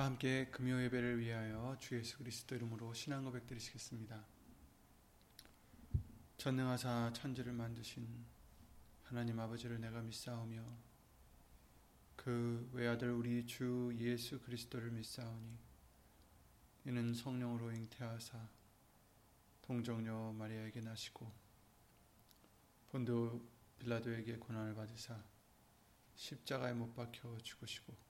다 함께 금요 예배를 위하여 주 예수 그리스도 이름으로 신앙 고백 드리시겠습니다. 전능하사 천지를 만드신 하나님 아버지를 내가 믿사오며 그 외아들 우리 주 예수 그리스도를 믿사오니 이는 성령으로 잉태하사 동정녀 마리아에게 나시고 본도 빌라도에게 고난을 받으사 십자가에 못 박혀 죽으시고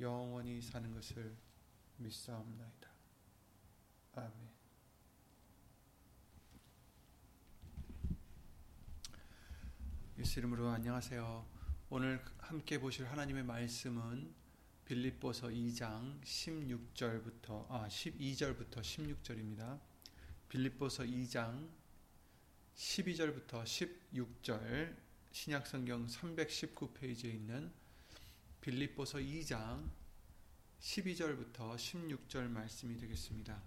영원히 사는 것을 믿사옵나이다. 아멘. 예수 이름으로 안녕하세요. 오늘 함께 보실 하나님의 말씀은 빌립보서 2장 16절부터 아 12절부터 16절입니다. 빌립보서 2장 12절부터 16절 신약 성경 319페이지에 있는 빌립보서 2장 12절부터 16절 말씀이 되겠습니다.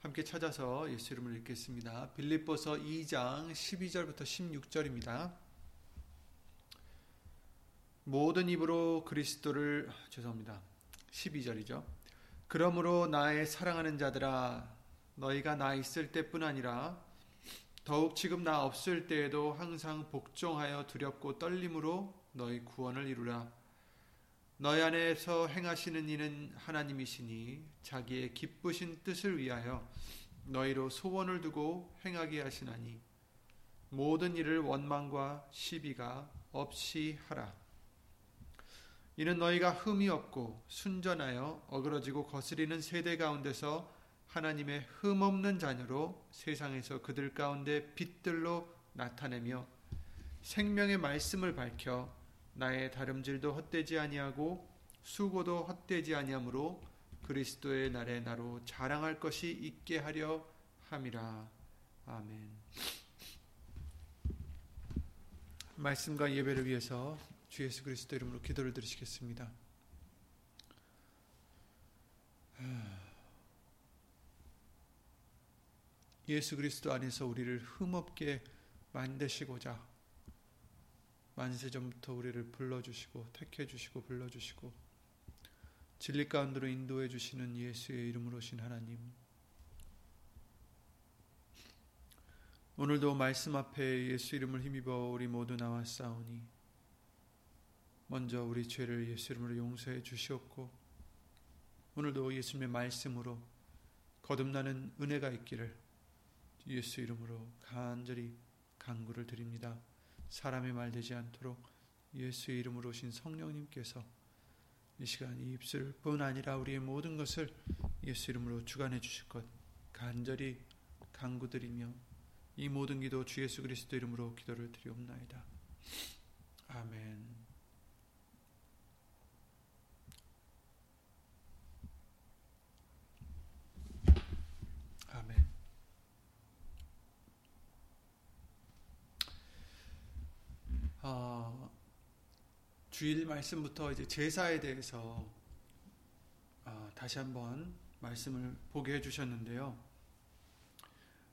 함께 찾아서 예수 이름을 읽겠습니다. 빌립보서 2장 12절부터 16절입니다. 모든 입으로 그리스도를 죄송합니다. 12절이죠. 그러므로 나의 사랑하는 자들아 너희가 나 있을 때뿐 아니라 더욱 지금 나 없을 때에도 항상 복종하여 두렵고 떨림으로 너희 구원을 이루라. 너희 안에서 행하시는 이는 하나님이시니 자기의 기쁘신 뜻을 위하여 너희로 소원을 두고 행하게 하시나니 모든 일을 원망과 시비가 없이 하라. 이는 너희가 흠이 없고 순전하여 어그러지고 거스리는 세대 가운데서 하나님의 흠없는 자녀로 세상에서 그들 가운데 빛들로 나타내며 생명의 말씀을 밝혀 나의 다름질도 헛되지 아니하고 수고도 헛되지 아니하므로 그리스도의 날에 나로 자랑할 것이 있게 하려 함이라. 아멘. 말씀과 예배를 위해서 주 예수 그리스도 이름으로 기도를 드리시겠습니다. 예수 그리스도 안에서 우리를 흠없게 만드시고자 만세 전부터 우리를 불러주시고 택해 주시고 불러주시고 진리 가운데로 인도해 주시는 예수의 이름으로 오신 하나님. 오늘도 말씀 앞에 예수 이름을 힘입어 우리 모두 나와 싸우니 먼저 우리 죄를 예수 이름으로 용서해 주시옵고 오늘도 예수님의 말씀으로 거듭나는 은혜가 있기를 예수 이름으로 간절히 간구를 드립니다. 사람의 말 되지 않도록 예수의 이름으로 오신 성령님께서 이 시간 이 입술뿐 아니라 우리의 모든 것을 예수 이름으로 주관해 주실 것 간절히 간구드리며 이 모든 기도 주 예수 그리스도 이름으로 기도를 드리옵나이다. 아멘. 어, 주일 말씀부터 이제 제사에 대해서 어, 다시 한번 말씀을 보게 해주셨는데요.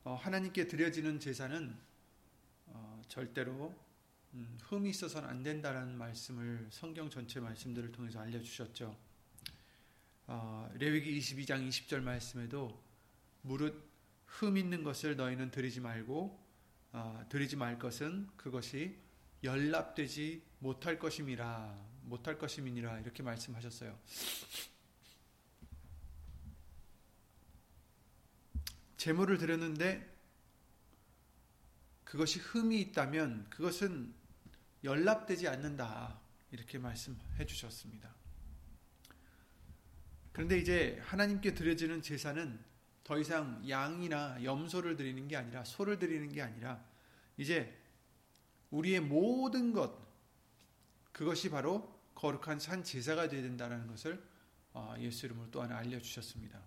어, 하나님께 드려지는 제사는 어, 절대로 음, 흠이 있어서는 안 된다는 말씀을 성경 전체 말씀들을 통해서 알려주셨죠. 어, 레위기 22장 20절 말씀에도 무릇 흠 있는 것을 너희는 드리지 말고 어, 드리지 말 것은 그것이 연락되지 못할 것임이라 못할 것임이니라 이렇게 말씀하셨어요. 재물을 드렸는데 그것이 흠이 있다면 그것은 연락되지 않는다 이렇게 말씀해 주셨습니다. 그런데 이제 하나님께 드려지는 제사는 더 이상 양이나 염소를 드리는 게 아니라 소를 드리는 게 아니라 이제 우리의 모든 것, 그것이 바로 거룩한 산 제사가 되어야 된다는 것을 어, 예수 이름으로 또한 알려주셨습니다.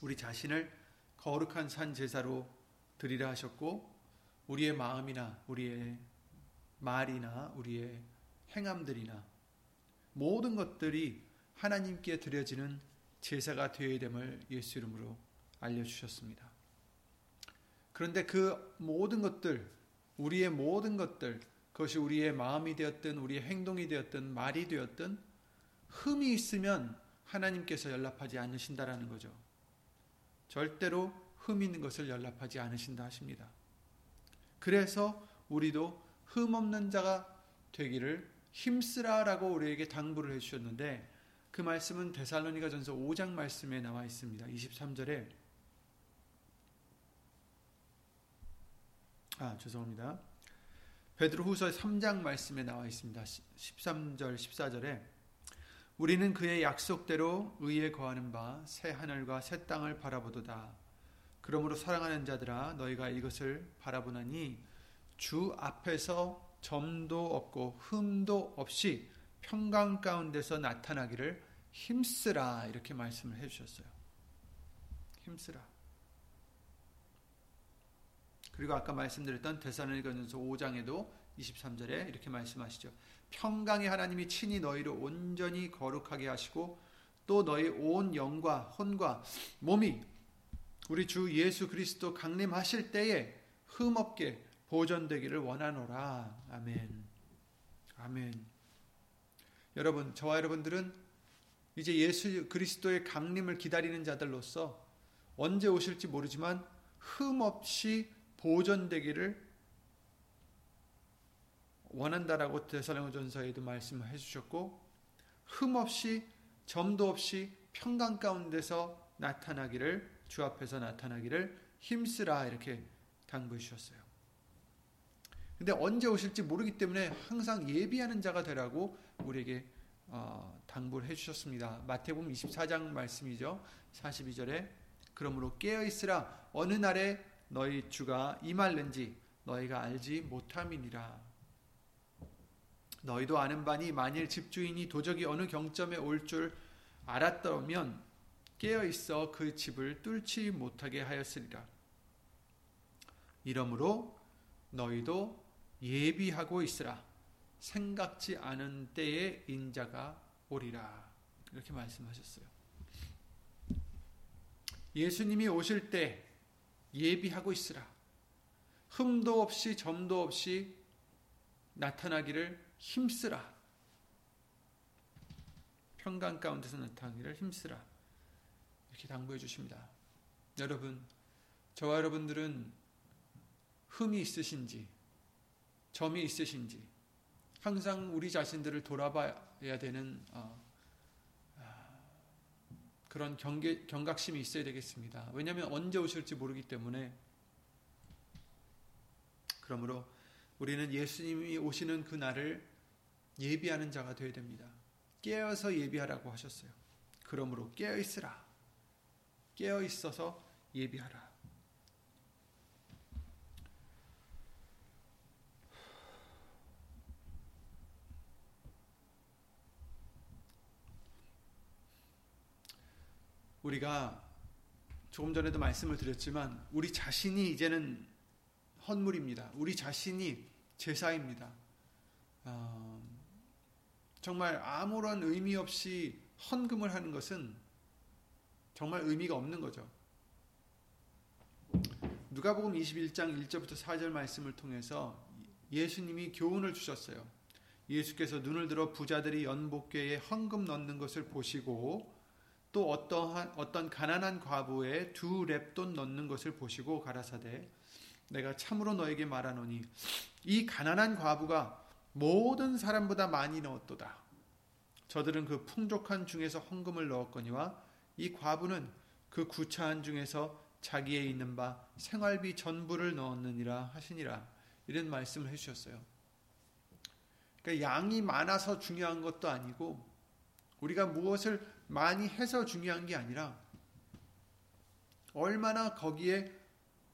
우리 자신을 거룩한 산 제사로 드리라 하셨고 우리의 마음이나 우리의 말이나 우리의 행함들이나 모든 것들이 하나님께 드려지는 제사가 되어야 됨을 예수 이름으로 알려주셨습니다. 그런데 그 모든 것들, 우리의 모든 것들, 그것이 우리의 마음이 되었든, 우리의 행동이 되었든, 말이 되었든, 흠이 있으면 하나님께서 연락하지 않으신다라는 거죠. 절대로 흠 있는 것을 연락하지 않으신다 하십니다. 그래서 우리도 흠 없는 자가 되기를 힘쓰라라고 우리에게 당부를 해주셨는데 그 말씀은 데살로니가 전서 5장 말씀에 나와 있습니다. 23절에 아 죄송합니다. 베드로 후서 3장 말씀에 나와 있습니다. 13절 14절에 우리는 그의 약속대로 의에 거하는 바 새 하늘과 새 땅을 바라보도다. 그러므로 사랑하는 자들아 너희가 이것을 바라보나니 주 앞에서 점도 없고 흠도 없이 평강 가운데서 나타나기를 힘쓰라 이렇게 말씀을 해 주셨어요. 힘쓰라. 그리고 아까 말씀드렸던 데살로니가전서 5장에도 23절에 이렇게 말씀하시죠. 평강의 하나님이 친히 너희를 온전히 거룩하게 하시고 또 너희 온 영과 혼과 몸이 우리 주 예수 그리스도 강림하실 때에 흠없게 보존되기를 원하노라. 아멘. 아멘. 여러분, 저와 여러분들은 이제 예수 그리스도의 강림을 기다리는 자들로서 언제 오실지 모르지만 흠없이 보존되기를 원한다라고 데살로니전서에도 말씀해 주셨고 흠 없이 점도 없이 평강 가운데서 나타나기를 주 앞에서 나타나기를 힘쓰라 이렇게 당부해 주셨어요. 근데 언제 오실지 모르기 때문에 항상 예비하는 자가 되라고 우리에게 어, 당부를 해 주셨습니다. 마태복음 24장 말씀이죠. 42절에 그러므로 깨어 있으라 어느 날에 너희 주가 임할는지 너희가 알지 못함이니라. 너희도 아는 바니 만일 집주인이 도적이 어느 경점에 올 줄 알았다면 깨어 있어 그 집을 뚫지 못하게 하였으리라. 이러므로 너희도 예비하고 있으라. 생각지 않은 때에 인자가 오리라. 이렇게 말씀하셨어요. 예수님이 오실 때 예비하고 있으라. 흠도 없이 점도 없이 나타나기를 힘쓰라. 평강 가운데서 나타나기를 힘쓰라. 이렇게 당부해 주십니다. 여러분, 저와 여러분들은 흠이 있으신지, 점이 있으신지, 항상 우리 자신들을 돌아봐야 되는 어, 아, 그런 경계, 경각심이 있어야 되겠습니다. 왜냐하면 언제 오실지 모르기 때문에 그러므로 우리는 예수님이 오시는 그 날을 예비하는 자가 되어야 됩니다. 깨어서 예비하라고 하셨어요. 그러므로 깨어 있으라. 깨어 있어서 예비하라. 우리가 조금 전에도 말씀을 드렸지만 우리 자신이 이제는 헌물입니다. 우리 자신이 제사입니다. 어, 정말 아무런 의미 없이 헌금을 하는 것은 정말 의미가 없는 거죠. 누가복음 21장 1절부터 4절 말씀을 통해서 예수님이 교훈을 주셨어요. 예수께서 눈을 들어 부자들이 연복궤에 헌금 넣는 것을 보시고 또 어떠한 어떤 가난한 과부의 두 랩돈 넣는 것을 보시고 가라사대 내가 참으로 너에게 말하노니 이 가난한 과부가 모든 사람보다 많이 넣었도다. 저들은 그 풍족한 중에서 헌금을 넣었거니와 이 과부는 그 구차한 중에서 자기에 있는 바 생활비 전부를 넣었느니라 하시니라. 이런 말씀을 해주셨어요. 그러니까 양이 많아서 중요한 것도 아니고 우리가 무엇을 많이 해서 중요한 게 아니라 얼마나 거기에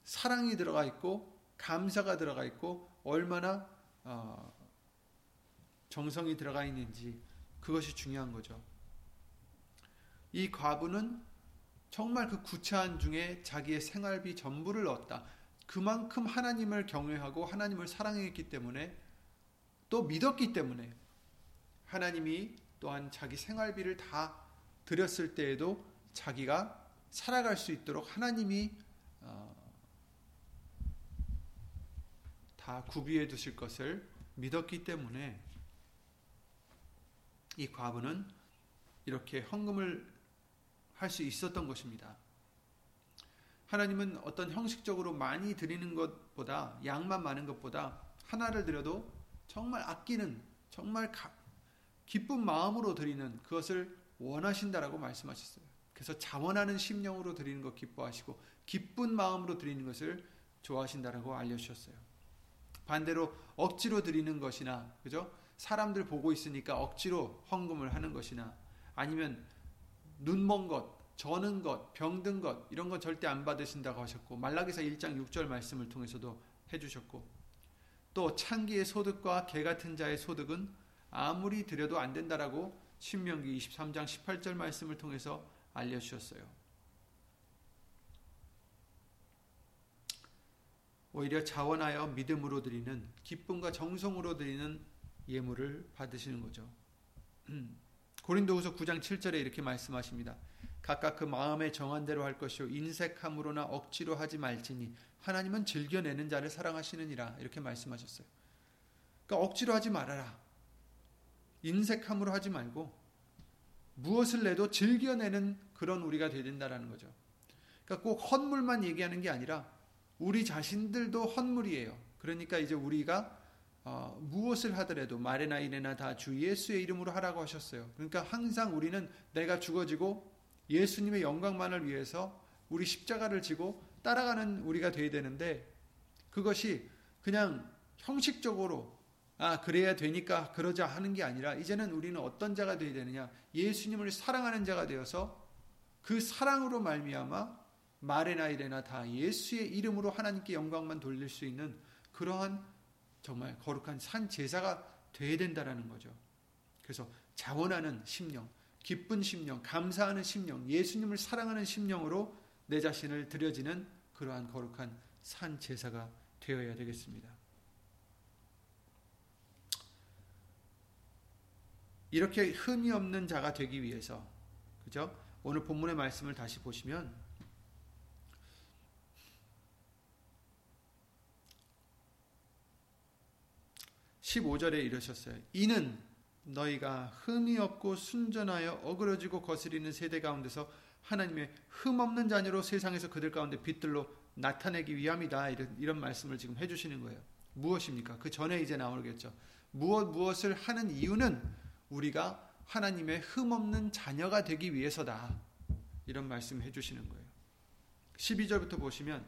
사랑이 들어가 있고 감사가 들어가 있고 얼마나 어, 정성이 들어가 있는지 그것이 중요한 거죠. 이 과부는 정말 그 구차한 중에 자기의 생활비 전부를 넣었다. 그만큼 하나님을 경외하고 하나님을 사랑했기 때문에 또 믿었기 때문에 하나님이 또한 자기 생활비를 다 드렸을 때에도 자기가 살아갈 수 있도록 하나님이 어, 다 구비해 두실 것을 믿었기 때문에 이 과부는 이렇게 헌금을 할 수 있었던 것입니다. 하나님은 어떤 형식적으로 많이 드리는 것보다 양만 많은 것보다 하나를 드려도 정말 아끼는 정말 가, 기쁜 마음으로 드리는 그것을 원하신다라고 말씀하셨어요. 그래서 자원하는 심령으로 드리는 것 기뻐하시고 기쁜 마음으로 드리는 것을 좋아하신다라고 알려주셨어요. 반대로 억지로 드리는 것이나 그죠? 사람들 보고 있으니까 억지로 헌금을 하는 것이나 아니면 눈먼 것, 저는 것, 병든 것 이런 건 절대 안 받으신다고 하셨고 말라기서 1장 6절 말씀을 통해서도 해주셨고 또 창기의 소득과 개 같은 자의 소득은 아무리 드려도 안 된다라고 신명기 23장 18절 말씀을 통해서 알려주셨어요. 오히려 자원하여 믿음으로 드리는 기쁨과 정성으로 드리는 예물을 받으시는 거죠. 고린도후서 9장 7절에 이렇게 말씀하십니다. 각각 그 마음에 정한 대로 할 것이요 인색함으로나 억지로 하지 말지니 하나님은 즐겨내는 자를 사랑하시느니라 이렇게 말씀하셨어요. 그러니까 억지로 하지 말아라. 인색함으로 하지 말고 무엇을 내도 즐겨내는 그런 우리가 되야 된다라는 거죠. 그러니까 꼭 헛물만 얘기하는 게 아니라 우리 자신들도 헛물이에요. 그러니까 이제 우리가 어, 무엇을 하더라도 말이나 이래나 다 주 예수의 이름으로 하라고 하셨어요. 그러니까 항상 우리는 내가 죽어지고 예수님의 영광만을 위해서 우리 십자가를 지고 따라가는 우리가 돼야 되는데 그것이 그냥 형식적으로 아 그래야 되니까 그러자 하는 게 아니라 이제는 우리는 어떤 자가 되어야 되느냐 예수님을 사랑하는 자가 되어서 그 사랑으로 말미암아 말이나 이래나 다 예수의 이름으로 하나님께 영광만 돌릴 수 있는 그러한 정말 거룩한 산 제사가 돼야 된다라는 거죠. 그래서 자원하는 심령, 기쁜 심령, 감사하는 심령, 예수님을 사랑하는 심령으로 내 자신을 드려지는 그러한 거룩한 산 제사가 되어야 되겠습니다. 이렇게 흠이 없는 자가 되기 위해서 그죠? 오늘 본문의 말씀을 다시 보시면 15절에 이르셨어요. 이는 너희가 흠이 없고 순전하여 어그러지고 거스리는 세대 가운데서 하나님의 흠 없는 자녀로 세상에서 그들 가운데 빛들로 나타내기 위함이다. 이런, 이런 말씀을 지금 해주시는 거예요. 무엇입니까? 그 전에 이제 나오겠죠. 무엇 무엇을 하는 이유는 우리가 하나님의 흠 없는 자녀가 되기 위해서다. 이런 말씀 해주시는 거예요. 12절부터 보시면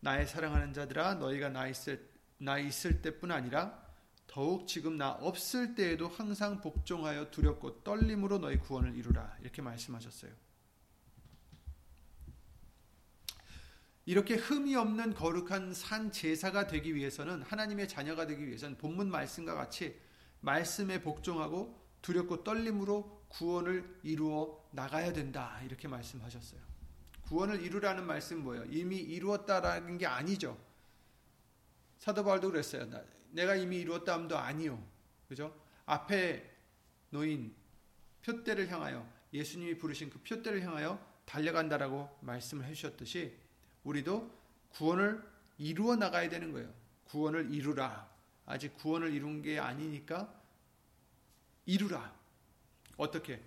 나의 사랑하는 자들아 너희가 나 있을 나 있을 때뿐 아니라 더욱 지금 나 없을 때에도 항상 복종하여 두렵고 떨림으로 너희 구원을 이루라. 이렇게 말씀하셨어요. 이렇게 흠이 없는 거룩한 산 제사가 되기 위해서는 하나님의 자녀가 되기 위해서는 본문 말씀과 같이 말씀에 복종하고 두렵고 떨림으로 구원을 이루어 나가야 된다. 이렇게 말씀하셨어요. 구원을 이루라는 말씀 뭐예요? 이미 이루었다라는 게 아니죠. 사도 바울도 그랬어요. 내가 이미 이루었다 함도 아니요. 그죠? 앞에 놓인 표대를 향하여 예수님이 부르신 그 표대를 향하여 달려간다라고 말씀을 해 주셨듯이 우리도 구원을 이루어 나가야 되는 거예요. 구원을 이루라. 아직 구원을 이룬 게 아니니까 이루라. 어떻게?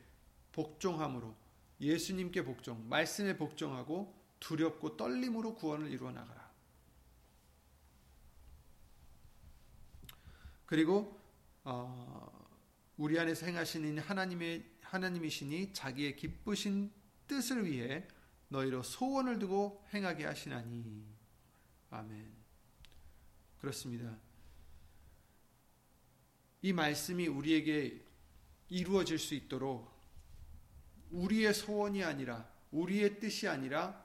복종함으로 예수님께 복종, 말씀에 복종하고 두렵고 떨림으로 구원을 이루어 나가라. 그리고 어, 우리 안에서 행하시는 하나님의 하나님이시니 자기의 기쁘신 뜻을 위해 너희로 소원을 두고 행하게 하시나니 아멘. 그렇습니다. 이 말씀이 우리에게 이루어질 수 있도록 우리의 소원이 아니라 우리의 뜻이 아니라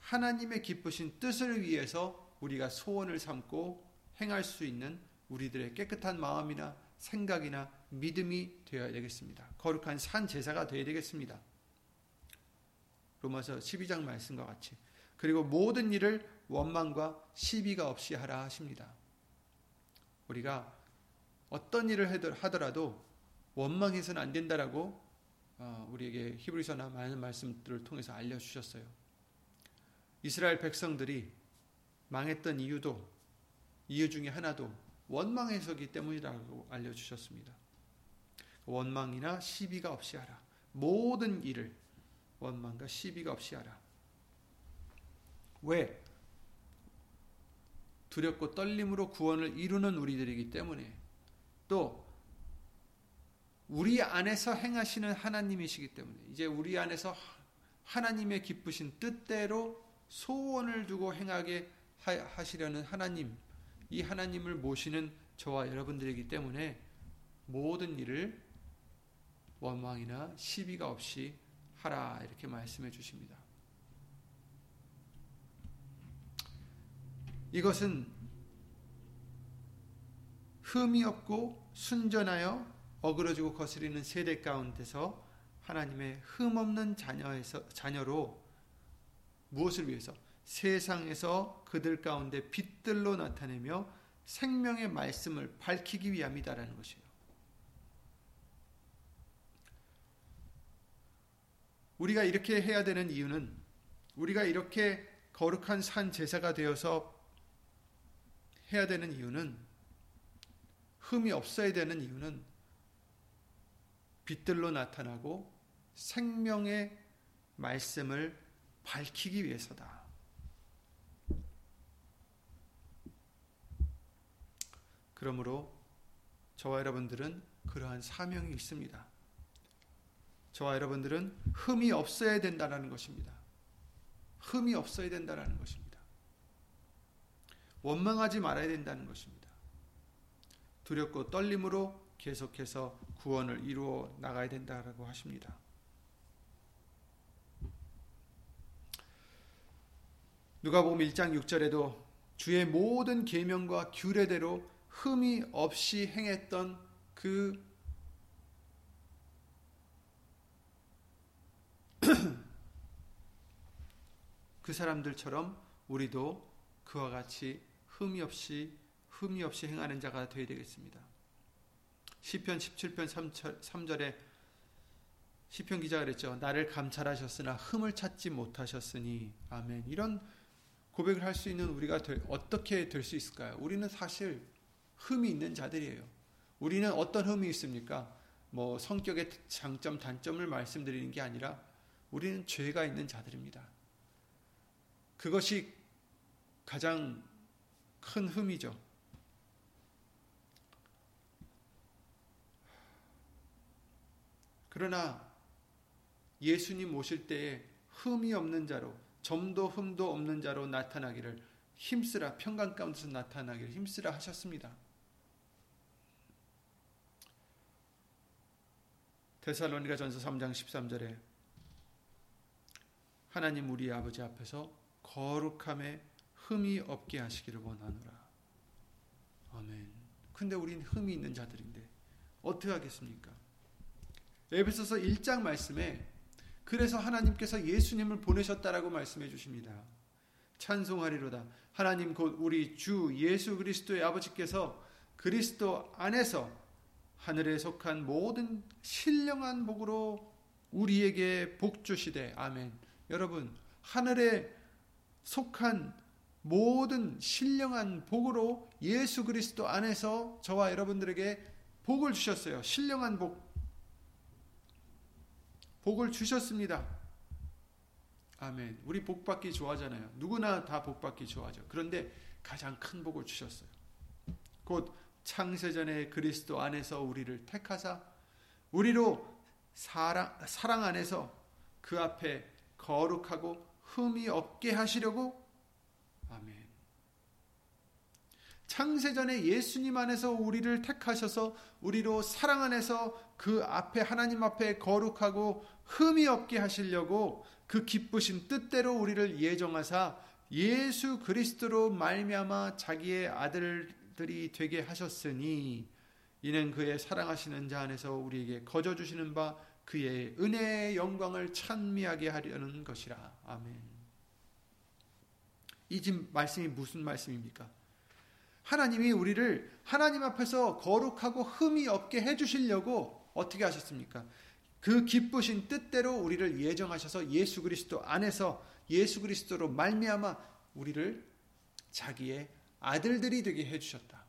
하나님의 기쁘신 뜻을 위해서 우리가 소원을 삼고 행할 수 있는 우리들의 깨끗한 마음이나 생각이나 믿음이 되어야 되겠습니다. 거룩한 산 제사가 되어야 되겠습니다. 로마서 12장 말씀과 같이 그리고 모든 일을 원망과 시비가 없이 하라 하십니다. 우리가 어떤 일을 하더라도 원망해서는 안 된다라고 어, 우리에게 히브리서나 많은 말씀들을 통해서 알려주셨어요. 이스라엘 백성들이 망했던 이유도 이유 중에 하나도 원망해서기 때문이라고 알려주셨습니다. 원망이나 시비가 없이 하라. 모든 일을 원망과 시비가 없이 하라. 왜? 두렵고 떨림으로 구원을 이루는 우리들이기 때문에 또 우리 안에서 행하시는 하나님이시기 때문에 이제 우리 안에서 하나님의 기쁘신 뜻대로 소원을 두고 행하게 하시려는 하나님, 이 하나님을 모시는 저와 여러분들이기 때문에 모든 일을 원망이나 시비가 없이 하라 이렇게 말씀해 주십니다. 이것은 흠이 없고 순전하여 어그러지고 거스리는 세대 가운데서 하나님의 흠 없는 자녀에서 자녀로 무엇을 위해서 세상에서 그들 가운데 빛들로 나타내며 생명의 말씀을 밝히기 위함이다라는 것이에요. 우리가 이렇게 해야 되는 이유는 우리가 이렇게 거룩한 산 제사가 되어서 해야 되는 이유는 흠이 없어야 되는 이유는 빛들로 나타나고 생명의 말씀을 밝히기 위해서다. 그러므로 저와 여러분들은 그러한 사명이 있습니다. 저와 여러분들은 흠이 없어야 된다는 것입니다. 흠이 없어야 된다는 것입니다. 원망하지 말아야 된다는 것입니다. 두렵고 떨림으로 계속해서 구원을 이루어 나가야 된다라고 하십니다. 누가복음 1장 6절에도 주의 모든 계명과 규례대로 흠이 없이 행했던 그 그 사람들처럼 우리도 그와 같이 흠이 없이 흠이 없이 행하는 자가 되어야 되겠습니다. 시편 17편 3절에 시편 기자가 그랬죠. 나를 감찰하셨으나 흠을 찾지 못하셨으니 아멘. 이런 고백을 할 수 있는 우리가 될, 어떻게 될 수 있을까요? 우리는 사실 흠이 있는 자들이에요. 우리는 어떤 흠이 있습니까? 뭐 성격의 장점 단점을 말씀드리는 게 아니라 우리는 죄가 있는 자들입니다. 그것이 가장 큰 흠이죠. 그러나 예수님 오실 때에 흠이 없는 자로 점도 흠도 없는 자로 나타나기를 힘쓰라 평강 가운데서 나타나기를 힘쓰라 하셨습니다. 데살로니가 전서 3장 13절에 하나님 우리 아버지 앞에서 거룩함에 흠이 없게 하시기를 원하노라. 아멘. 근데 우린 흠이 있는 자들인데 어떻게 하겠습니까? 에베소서 1장 말씀에 그래서 하나님께서 예수님을 보내셨다라고 말씀해 주십니다. 찬송하리로다. 하나님 곧 우리 주 예수 그리스도의 아버지께서 그리스도 안에서 하늘에 속한 모든 신령한 복으로 우리에게 복 주시되 아멘. 여러분 하늘에 속한 모든 신령한 복으로 예수 그리스도 안에서 저와 여러분들에게 복을 주셨어요. 신령한 복. 복을 주셨습니다. 아멘. 우리 복 받기 좋아하잖아요. 누구나 다 복 받기 좋아하죠. 그런데 가장 큰 복을 주셨어요. 곧 창세전에 그리스도 안에서 우리를 택하사 우리로 사랑, 사랑 안에서 그 앞에 거룩하고 흠이 없게 하시려고 아멘. 창세전에 예수님 안에서 우리를 택하셔서 우리로 사랑 안에서 그 앞에 하나님 앞에 거룩하고 흠이 없게 하시려고 그 기쁘신 뜻대로 우리를 예정하사 예수 그리스도로 말미암아 자기의 아들들 아들들이 되게 하셨으니 이는 그의 사랑하시는 자 안에서 우리에게 거저 주시는 바 그의 은혜의 영광을 찬미하게 하려는 것이라. 아멘. 이 말씀이 무슨 말씀입니까? 하나님이 우리를 하나님 앞에서 거룩하고 흠이 없게 해 주시려고 어떻게 하셨습니까? 그 기쁘신 뜻대로 우리를 예정하셔서 예수 그리스도 안에서 예수 그리스도로 말미암아 우리를 자기의 아들들이 되게 해 주셨다.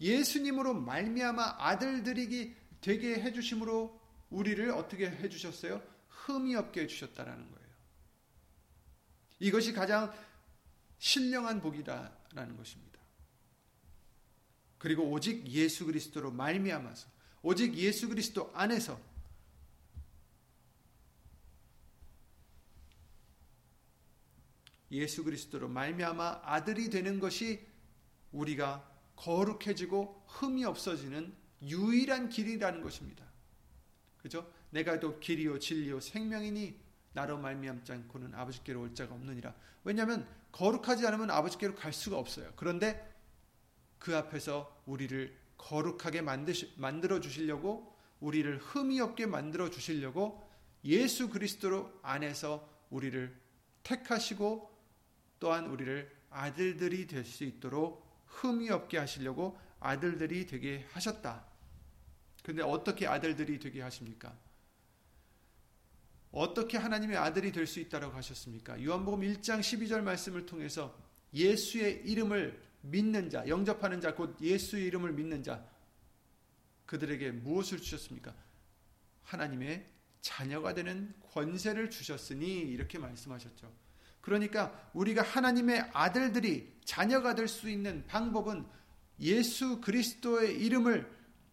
예수님으로 말미암아 아들들이 되게 해 주심으로 우리를 어떻게 해 주셨어요? 흠이 없게 해 주셨다라는 거예요. 이것이 가장 신령한 복이다라는 것입니다. 그리고 오직 예수 그리스도로 말미암아서 오직 예수 그리스도 안에서 예수 그리스도로 말미암아 아들이 되는 것이 우리가 거룩해지고 흠이 없어지는 유일한 길이라는 것입니다. 그죠? 내가 또 길이요 진리요 생명이니 나로 말미암지 않고는 아버지께로 올 자가 없느니라. 왜냐하면 거룩하지 않으면 아버지께로 갈 수가 없어요. 그런데 그 앞에서 우리를 거룩하게 만드시, 만들어 주시려고 우리를 흠이 없게 만들어 주시려고 예수 그리스도로 안에서 우리를 택하시고 또한 우리를 아들들이 될 수 있도록 흠이 없게 하시려고 아들들이 되게 하셨다. 근데 어떻게 아들들이 되게 하십니까? 어떻게 하나님의 아들이 될 수 있다고 하셨습니까? 요한복음 1장 12절 말씀을 통해서 예수의 이름을 믿는 자, 영접하는 자, 곧 예수의 이름을 믿는 자, 그들에게 무엇을 주셨습니까? 하나님의 자녀가 되는 권세를 주셨으니 이렇게 말씀하셨죠. 그러니까 우리가 하나님의 아들들이 자녀가 될 수 있는 방법은 예수 그리스도의 이름을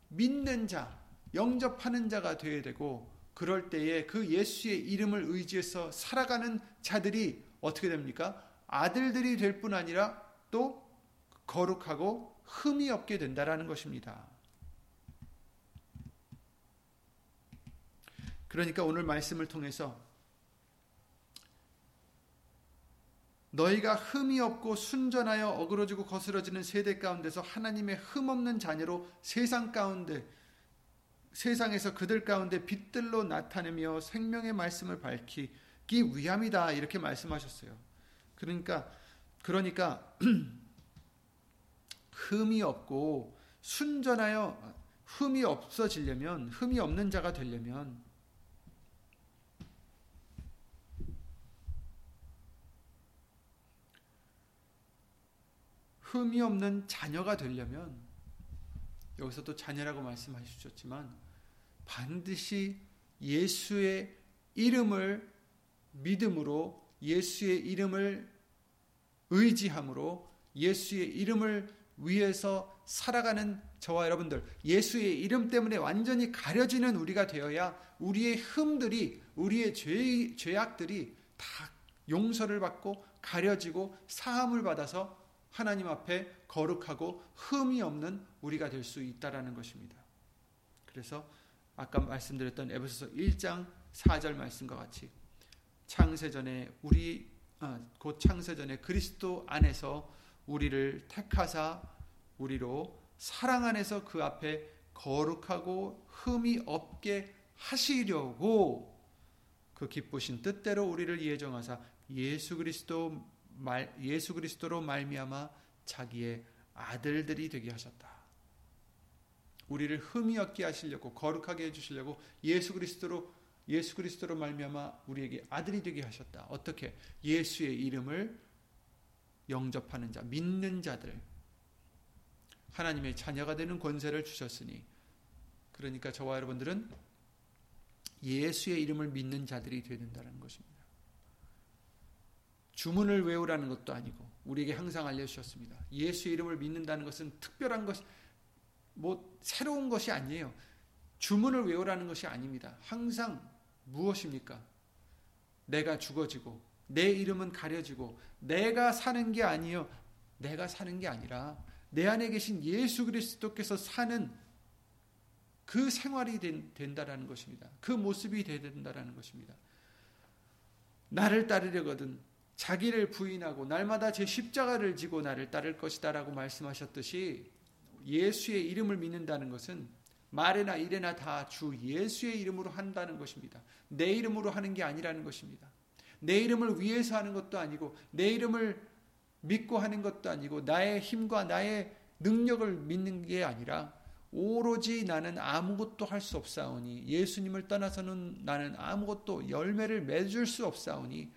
믿는 자, 영접하는 자가 되어야 되고 그럴 때에 그 예수의 이름을 의지해서 살아가는 자들이 어떻게 됩니까? 아들들이 될 뿐 아니라 또 거룩하고 흠이 없게 된다라는 것입니다. 그러니까 오늘 말씀을 통해서 너희가 흠이 없고 순전하여 어그러지고 거스러지는 세대 가운데서 하나님의 흠 없는 자녀로 세상 가운데 세상에서 그들 가운데 빛들로 나타내며 생명의 말씀을 밝히기 위함이다 이렇게 말씀하셨어요. 그러니까 그러니까 흠이 없고 순전하여 흠이 없어지려면 흠이 없는 자가 되려면 흠이 없는 자녀가 되려면 여기서 또 자녀라고 말씀하셨지만 반드시 예수의 이름을 믿음으로 예수의 이름을 의지함으로 예수의 이름을 위해서 살아가는 저와 여러분들 예수의 이름 때문에 완전히 가려지는 우리가 되어야 우리의 흠들이 우리의 죄, 죄악들이 다 용서를 받고 가려지고 사함을 받아서 하나님 앞에 거룩하고 흠이 없는 우리가 될 수 있다라는 것입니다. 그래서 아까 말씀드렸던 에베소서 1장 4절 말씀과 같이 창세전에 우리 아, 곧 창세전에 그리스도 안에서 우리를 택하사 우리로 사랑 안에서 그 앞에 거룩하고 흠이 없게 하시려고 그 기쁘신 뜻대로 우리를 예정하사 예수 그리스도 말, 예수 그리스도로 말미암아 자기의 아들들이 되게 하셨다. 우리를 흠이 없게 하시려고 거룩하게 해 주시려고 예수 그리스도로 예수 그리스도로 말미암아 우리에게 아들이 되게 하셨다. 어떻게? 예수의 이름을 영접하는 자, 믿는 자들 하나님의 자녀가 되는 권세를 주셨으니 그러니까 저와 여러분들은 예수의 이름을 믿는 자들이 되야 된다는 것입니다. 주문을 외우라는 것도 아니고 우리에게 항상 알려주셨습니다. 예수의 이름을 믿는다는 것은 특별한 것, 뭐 새로운 것이 아니에요. 주문을 외우라는 것이 아닙니다. 항상 무엇입니까? 내가 죽어지고 내 이름은 가려지고 내가 사는 게 아니요. 내가 사는 게 아니라 내 안에 계신 예수 그리스도께서 사는 그 생활이 된, 다라는 것입니다. 그 모습이 돼야 된다라는 것입니다. 나를 따르려거든 자기를 부인하고 날마다 제 십자가를 지고 나를 따를 것이다라고 말씀하셨듯이 예수의 이름을 믿는다는 것은 말이나 일에나 다 주 예수의 이름으로 한다는 것입니다. 내 이름으로 하는 게 아니라는 것입니다. 내 이름을 위해서 하는 것도 아니고 내 이름을 믿고 하는 것도 아니고 나의 힘과 나의 능력을 믿는 게 아니라 오로지 나는 아무것도 할 수 없사오니 예수님을 떠나서는 나는 아무것도 열매를 맺을 수 없사오니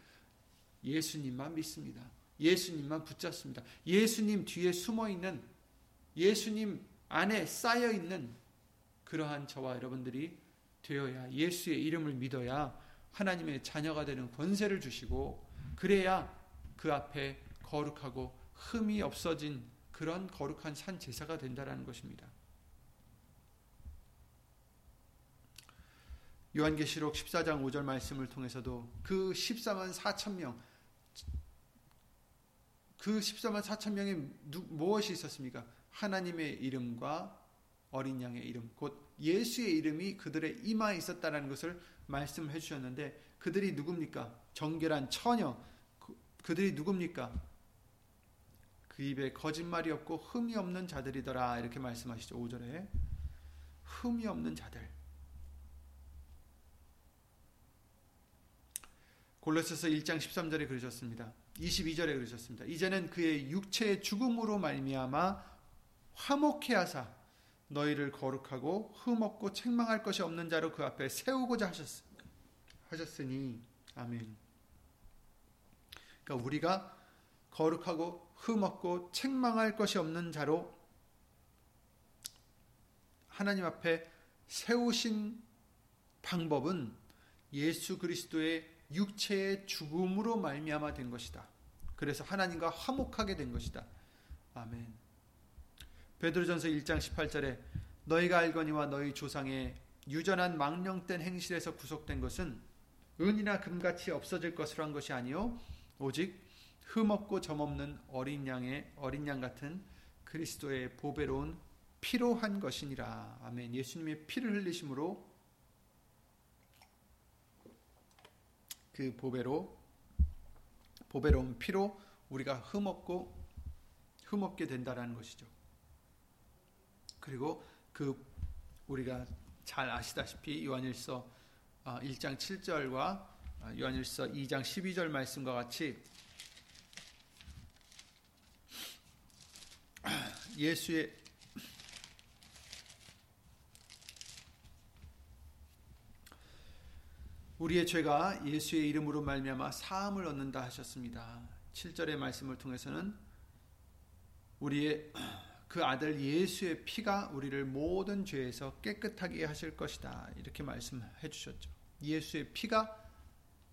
예수님만 믿습니다. 예수님만 붙잡습니다. 예수님 뒤에 숨어 있는 예수님 안에 쌓여 있는 그러한 저와 여러분들이 되어야 예수의 이름을 믿어야 하나님의 자녀가 되는 권세를 주시고 그래야 그 앞에 거룩하고 흠이 없어진 그런 거룩한 산 제사가 된다라는 것입니다. 요한계시록 14장 5절 말씀을 통해서도 그 14만 4천 명, 그 14만 4천 명에 무엇이 있었습니까? 하나님의 이름과 어린 양의 이름, 곧 예수의 이름이 그들의 이마에 있었다는 것을 말씀해 주셨는데 그들이 누굽니까? 정결한 처녀, 그, 그들이 누굽니까? 그 입에 거짓말이 없고 흠이 없는 자들이더라 이렇게 말씀하시죠. 5절에 흠이 없는 자들. 골로새서 1장 13절에 그러셨습니다. 22절에 그러셨습니다. 이제는 그의 육체의 죽음으로 말미암아 화목해 하사 너희를 거룩하고 흠없고 책망할 것이 없는 자로 그 앞에 세우고자 하셨으니 아멘. 그러니까 우리가 거룩하고 흠없고 책망할 것이 없는 자로 하나님 앞에 세우신 방법은 예수 그리스도의 육체의 죽음으로 말미암아 된 것이다. 그래서 하나님과 화목하게 된 것이다. 아멘. 베드로전서 1장 18절에 너희가 알거니와 너희 조상의 유전한 망령된 행실에서 구속된 것은 은이나 금같이 없어질 것으로 한 것이 아니요 오직 흠없고 점없는 어린 양의 어린 양 같은 그리스도의 보배로운 피로 한 것이니라. 아멘. 예수님의 피를 흘리심으로 그 보배로 보배로운 피로 우리가 흠없고 흠없게 된다라는 것이죠. 그리고 그 우리가 잘 아시다시피 요한일서 1장 어, 7절과 어, 요한일서 2장 12절 말씀과 같이 예수의 우리의 죄가 예수의 이름으로 말미암아 사함을 얻는다 하셨습니다. 7절의 말씀을 통해서는 우리의 그 아들 예수의 피가 우리를 모든 죄에서 깨끗하게 하실 것이다. 이렇게 말씀해 주셨죠. 예수의 피가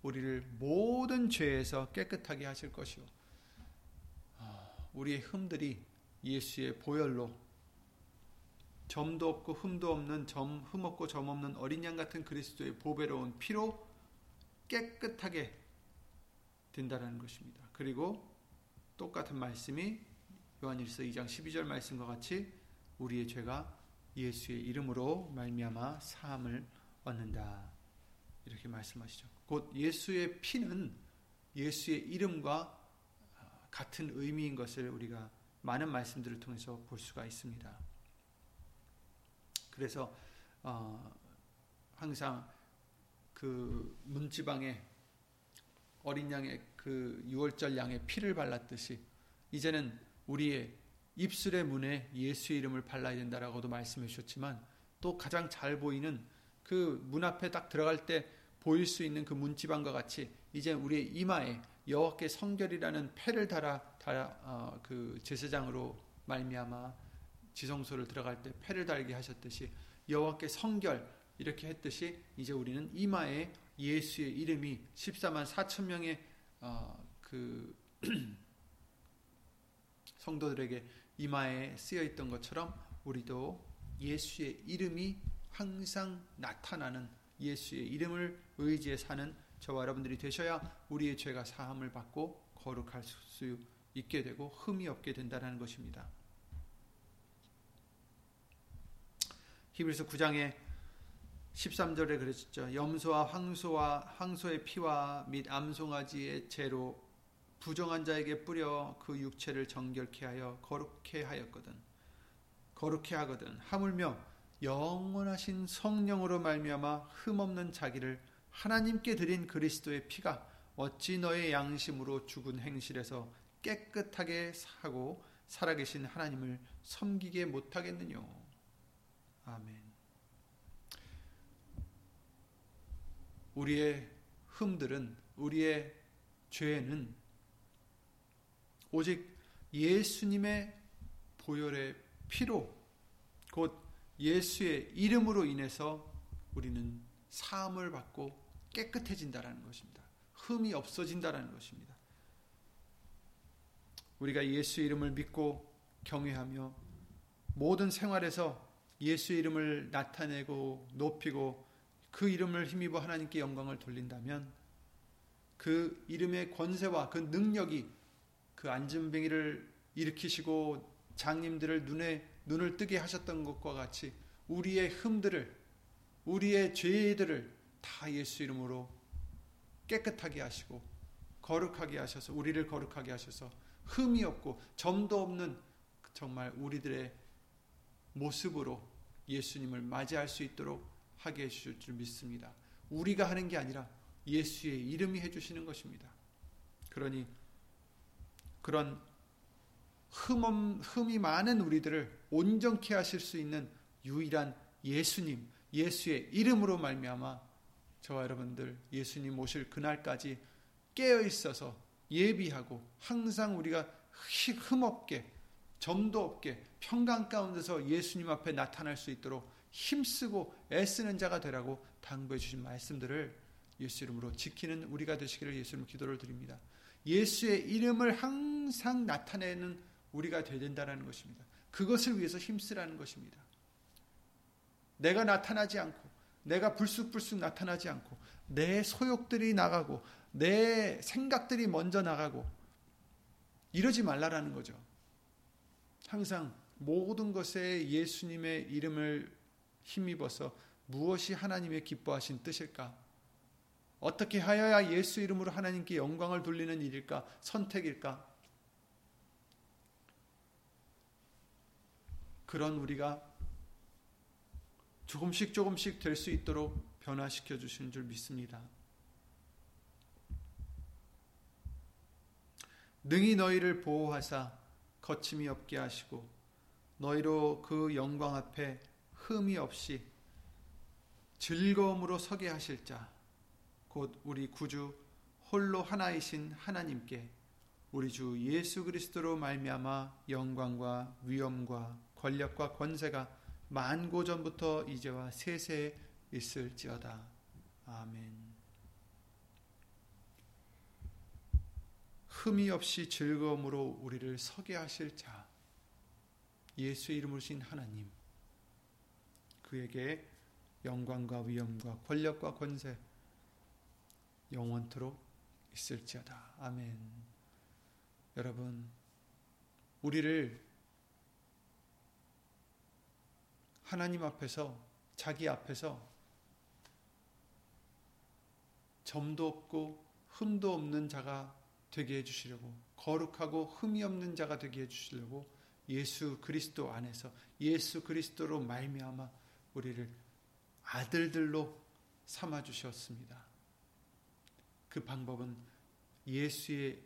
우리를 모든 죄에서 깨끗하게 하실 것이요. 아, 우리의 흠들이 예수의 보혈로 점도 없고 흠도 없는 점 흠없고 점 없는 어린 양 같은 그리스도의 보배로운 피로 깨끗하게 된다라는 것입니다. 그리고 똑같은 말씀이 요한일서 2장 12절 말씀과 같이 우리의 죄가 예수의 이름으로 말미암아 사함을 얻는다. 이렇게 말씀하시죠. 곧 예수의 피는 예수의 이름과 같은 의미인 것을 우리가 많은 말씀들을 통해서 볼 수가 있습니다. 그래서 어, 항상 그 문지방에 어린 양의 그 유월절 양의 피를 발랐듯이 이제는 우리의 입술의 문에 예수의 이름을 발라야 된다라고도 말씀해 주셨지만 또 가장 잘 보이는 그 문 앞에 딱 들어갈 때 보일 수 있는 그 문지방과 같이 이제 우리의 이마에 여호와께 성결이라는 패를 달아 달아 어, 그 제사장으로 말미암아 지성소를 들어갈 때 패를 달게 하셨듯이 여호와께 성결 이렇게 했듯이 이제 우리는 이마에 예수의 이름이 14만 4천 명의 어, 그 성도들에게 이마에 쓰여 있던 것처럼 우리도 예수의 이름이 항상 나타나는 예수의 이름을 의지해 사는 저와 여러분들이 되셔야 우리의 죄가 사함을 받고 거룩할 수 있게 되고 흠이 없게 된다는 것입니다. 히브리서 9장에 13절에 그랬죠. 염소와 황소와 황소의 피와 및 암송아지의 죄로 부정한 자에게 뿌려 그 육체를 정결케 하여 거룩케 하였거든 거룩케 하거든 하물며 영원하신 성령으로 말미암아 흠 없는 자기를 하나님께 드린 그리스도의 피가 어찌 너의 양심으로 죽은 행실에서 깨끗하게 사고 살아계신 하나님을 섬기게 못하겠느뇨. 아멘. 우리의 흠들은 우리의 죄는 오직 예수님의 보혈의 피로 곧 예수의 이름으로 인해서 우리는 사함을 받고 깨끗해진다라는 것입니다. 흠이 없어진다라는 것입니다. 우리가 예수 이름을 믿고 경외하며 모든 생활에서 예수 이름을 나타내고 높이고 그 이름을 힘입어 하나님께 영광을 돌린다면 그 이름의 권세와 그 능력이 그 안진뱅이를 일으키시고 장님들을 눈에 눈을 뜨게 하셨던 것과 같이 우리의 흠들을 우리의 죄들을 다 예수 이름으로 깨끗하게 하시고 거룩하게 하셔서 우리를 거룩하게 하셔서 흠이 없고 점도 없는 정말 우리들의 모습으로 예수님을 맞이할 수 있도록 하게 해주실 줄 믿습니다. 우리가 하는 게 아니라 예수의 이름이 해주시는 것입니다. 그러니 그런 흠, 흠이 많은 우리들을 온전케 하실 수 있는 유일한 예수님, 예수의 이름으로 말미암아 저와 여러분들 예수님 오실 그날까지 깨어 있어서 예비하고 항상 우리가 흠없게 점도 없게 평강 가운데서 예수님 앞에 나타날 수 있도록 힘쓰고 애쓰는 자가 되라고 당부해 주신 말씀들을 예수 이름으로 지키는 우리가 되시기를 예수님 기도를 드립니다. 예수의 이름을 항상 나타내는 우리가 되야 된다는 것입니다. 그것을 위해서 힘쓰라는 것입니다. 내가 나타나지 않고 내가 불쑥불쑥 나타나지 않고 내 소욕들이 나가고 내 생각들이 먼저 나가고 이러지 말라라는 거죠. 항상 모든 것에 예수님의 이름을 힘입어서 무엇이 하나님의 기뻐하신 뜻일까? 어떻게 하여야 예수 이름으로 하나님께 영광을 돌리는 일일까? 선택일까? 그런 우리가 조금씩 조금씩 될 수 있도록 변화시켜 주시는 줄 믿습니다. 능히 너희를 보호하사 거침이 없게 하시고 너희로 그 영광 앞에 흠이 없이 즐거움으로 서게 하실 자 곧 우리 구주 홀로 하나이신 하나님께 우리 주 예수 그리스도로 말미암아 영광과 위엄과 권력과 권세가 만고 전부터 이제와 세세 있을지어다. 아멘. 흠이 없이 즐거움으로 우리를 서게 하실 자, 예수의 이름으로 신 하나님, 그에게 영광과 위엄과 권력과 권세 영원토록 있을지어다. 아멘. 여러분, 우리를 하나님 앞에서 자기 앞에서 점도 없고 흠도 없는 자가 되게 해 주시려고 거룩하고 흠이 없는 자가 되게 해 주시려고 예수 그리스도 안에서 예수 그리스도로 말미암아 우리를 아들들로 삼아 주셨습니다. 그 방법은 예수의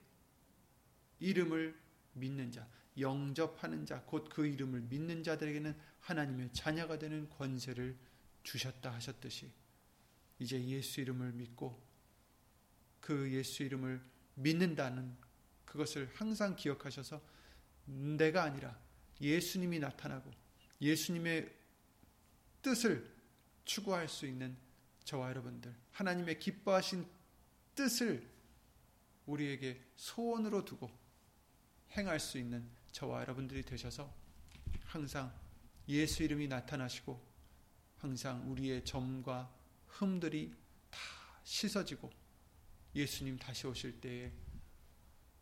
이름을 믿는 자, 영접하는 자, 곧 그 이름을 믿는 자들에게는 하나님의 자녀가 되는 권세를 주셨다 하셨듯이 이제 예수 이름을 믿고 그 예수 이름을 믿는다는 그것을 항상 기억하셔서 내가 아니라 예수님이 나타나고 예수님의 뜻을 추구할 수 있는 저와 여러분들 하나님의 기뻐하신 뜻을 우리에게 소원으로 두고 행할 수 있는 저와 여러분들이 되셔서 항상 예수 이름이 나타나시고 항상 우리의 점과 흠들이 다 씻어지고 예수님 다시 오실 때에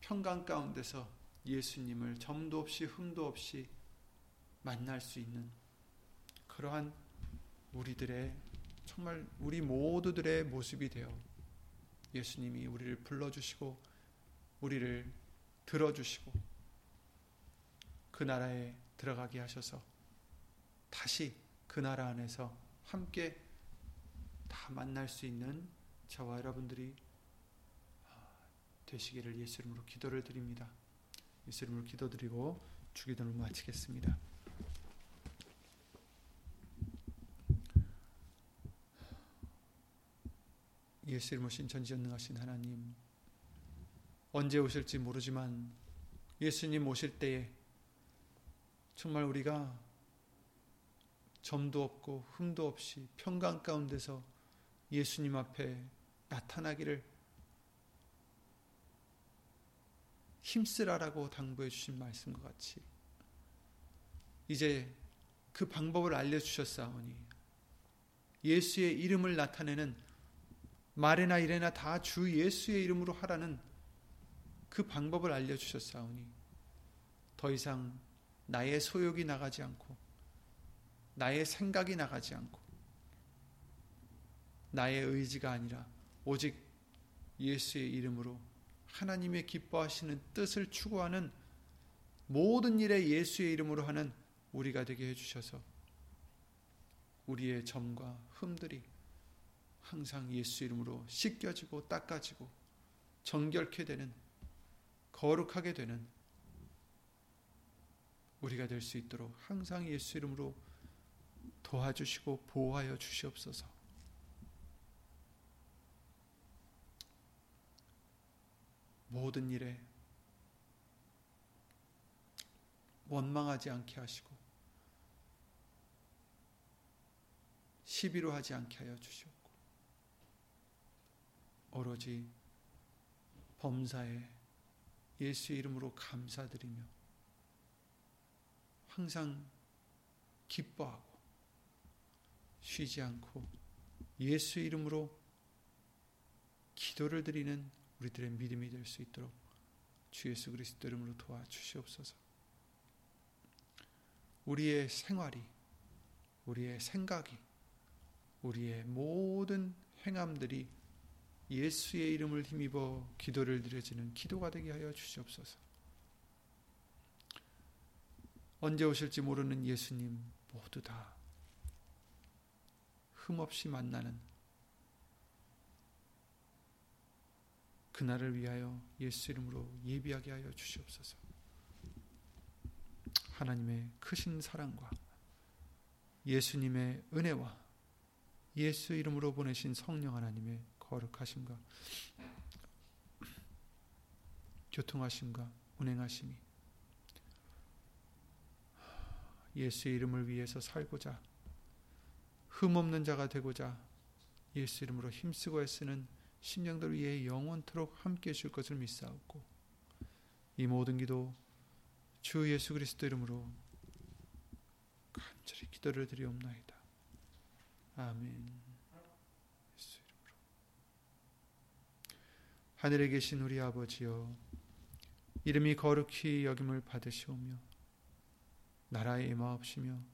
평강 가운데서 예수님을 점도 없이 흠도 없이 만날 수 있는 그러한 우리들의 정말 우리 모두들의 모습이 되어 예수님이 우리를 불러주시고 우리를 들어주시고 그 나라에 들어가게 하셔서 다시 그 나라 안에서 함께 다 만날 수 있는 저와 여러분들이 되시기를 예수 이름으로 기도를 드립니다. 예수 이름으로 기도드리고 주기도를 마치겠습니다. 예수 이름으로 신천지전능하신 하나님 언제 오실지 모르지만 예수님 오실 때에 정말 우리가 점도 없고 흠도 없이 평강 가운데서 예수님 앞에 나타나기를 힘쓰라라고 당부해 주신 말씀과 같이 이제 그 방법을 알려 주셨사오니 예수의 이름을 나타내는 말이나 이래나 다 주 예수의 이름으로 하라는 그 방법을 알려 주셨사오니 더 이상 나의 소욕이 나가지 않고 나의 생각이 나가지 않고 나의 의지가 아니라 오직 예수의 이름으로 하나님의 기뻐하시는 뜻을 추구하는 모든 일에 예수의 이름으로 하는 우리가 되게 해주셔서 우리의 점과 흠들이 항상 예수 이름으로 씻겨지고 닦아지고 정결케 되는 거룩하게 되는 우리가 될 수 있도록 항상 예수 이름으로 도와주시고 보호하여 주시옵소서. 모든 일에 원망하지 않게 하시고 시비로 하지 않게 하여 주시옵고 오로지 범사에 예수 이름으로 감사드리며 항상 기뻐하고 쉬지 않고 예수 이름으로 기도를 드리는 우리들의 믿음이 될 수 있도록 주 예수 그리스도 이름으로 도와주시옵소서. 우리의 생활이, 우리의 생각이, 우리의 모든 행함들이 예수의 이름을 힘입어 기도를 드려지는 기도가 되게 하여 주시옵소서. 언제 오실지 모르는 예수님 모두 다 흠없이 만나는 그날을 위하여 예수 이름으로 예비하게 하여 주시옵소서. 하나님의 크신 사랑과 예수님의 은혜와 예수 이름으로 보내신 성령 하나님의 거룩하심과 교통하심과 운행하심이 예수의 이름을 위해서 살고자 흠없는 자가 되고자 예수 이름으로 힘쓰고 애쓰는 심령들 위해 영원토록 함께 해줄 것을 믿사옵고 이 모든 기도 주 예수 그리스도 이름으로 간절히 기도를 드리옵나이다. 아멘. 예수 이름으로. 하늘에 계신 우리 아버지여 이름이 거룩히 여김을 받으시오며 나라에 임하옵시며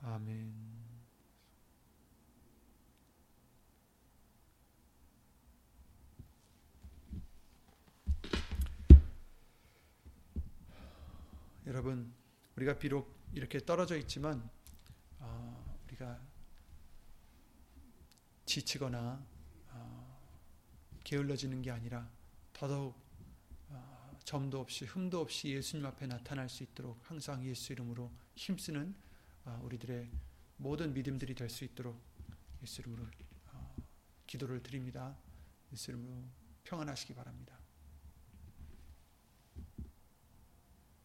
아멘. 여러분, 우리가 비록 이렇게 떨어져 있지만 어, 우리가 지치거나 어, 게을러지는 게 아니라 더더욱 어, 점도 없이 흠도 없이 예수님 앞에 나타날 수 있도록 항상 예수 이름으로 힘쓰는 어, 우리들의 모든 믿음들이 될 수 있도록 예수 이름으로 어, 기도를 드립니다. 예수 이름으로 평안하시기 바랍니다.